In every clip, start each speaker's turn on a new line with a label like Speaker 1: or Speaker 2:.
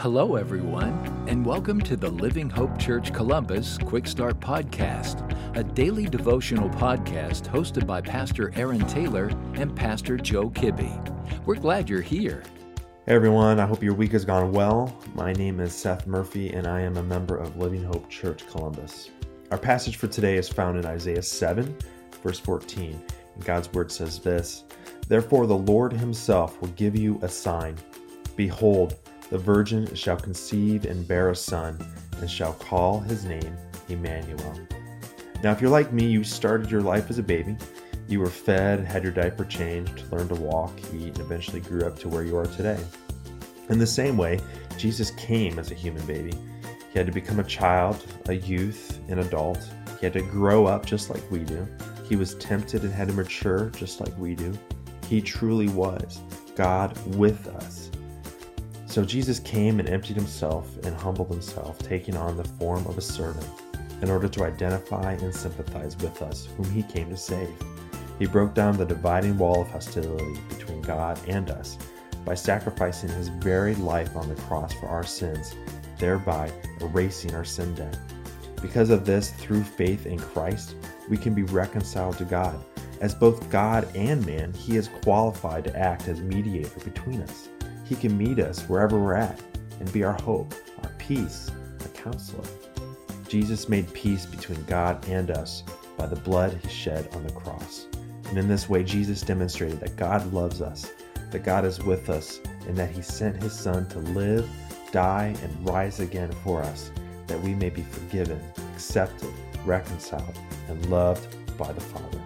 Speaker 1: Hello, everyone, and welcome to the Living Hope Church Columbus Quick Start Podcast, a daily devotional podcast hosted by Pastor Aaron Taylor and Pastor Joe Kibbe. We're glad you're here.
Speaker 2: Hey everyone, I hope your week has gone well. My name is Seth Murphy, and I am a member of Living Hope Church Columbus. Our passage for today is found in Isaiah 7, verse 14. And God's word says this Therefore, the Lord himself will give you a sign. Behold, the virgin shall conceive and bear a son, and shall call his name Emmanuel. Now, if you're like me, you started your life as a baby. You were fed, had your diaper changed, learned to walk, eat, and eventually grew up to where you are today. In the same way, Jesus came as a human baby. He had to become a child, a youth, an adult. He had to grow up just like we do. He was tempted and had to mature just like we do. He truly was God with us. So Jesus came and emptied himself and humbled himself, taking on the form of a servant, in order to identify and sympathize with us, whom he came to save. He broke down the dividing wall of hostility between God and us by sacrificing his very life on the cross for our sins, thereby erasing our sin debt. Because of this, through faith in Christ, we can be reconciled to God. As both God and man, he is qualified to act as mediator between us. He can meet us wherever we're at and be our hope, our peace, our counselor. Jesus made peace between God and us by the blood he shed on the cross. And in this way, Jesus demonstrated that God loves us, that God is with us, and that he sent his Son to live, die, and rise again for us, that we may be forgiven, accepted, reconciled, and loved by the Father.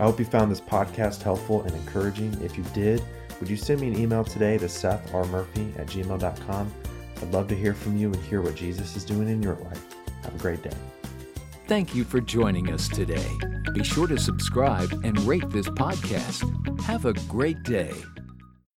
Speaker 2: I hope you found this podcast helpful and encouraging. If you did, would you send me an email today to sethrmurphy at gmail.com? I'd love to hear from you and hear what Jesus is doing in your life. Have a great day.
Speaker 1: Thank you for joining us today. Be sure to subscribe and rate this podcast. Have a great day.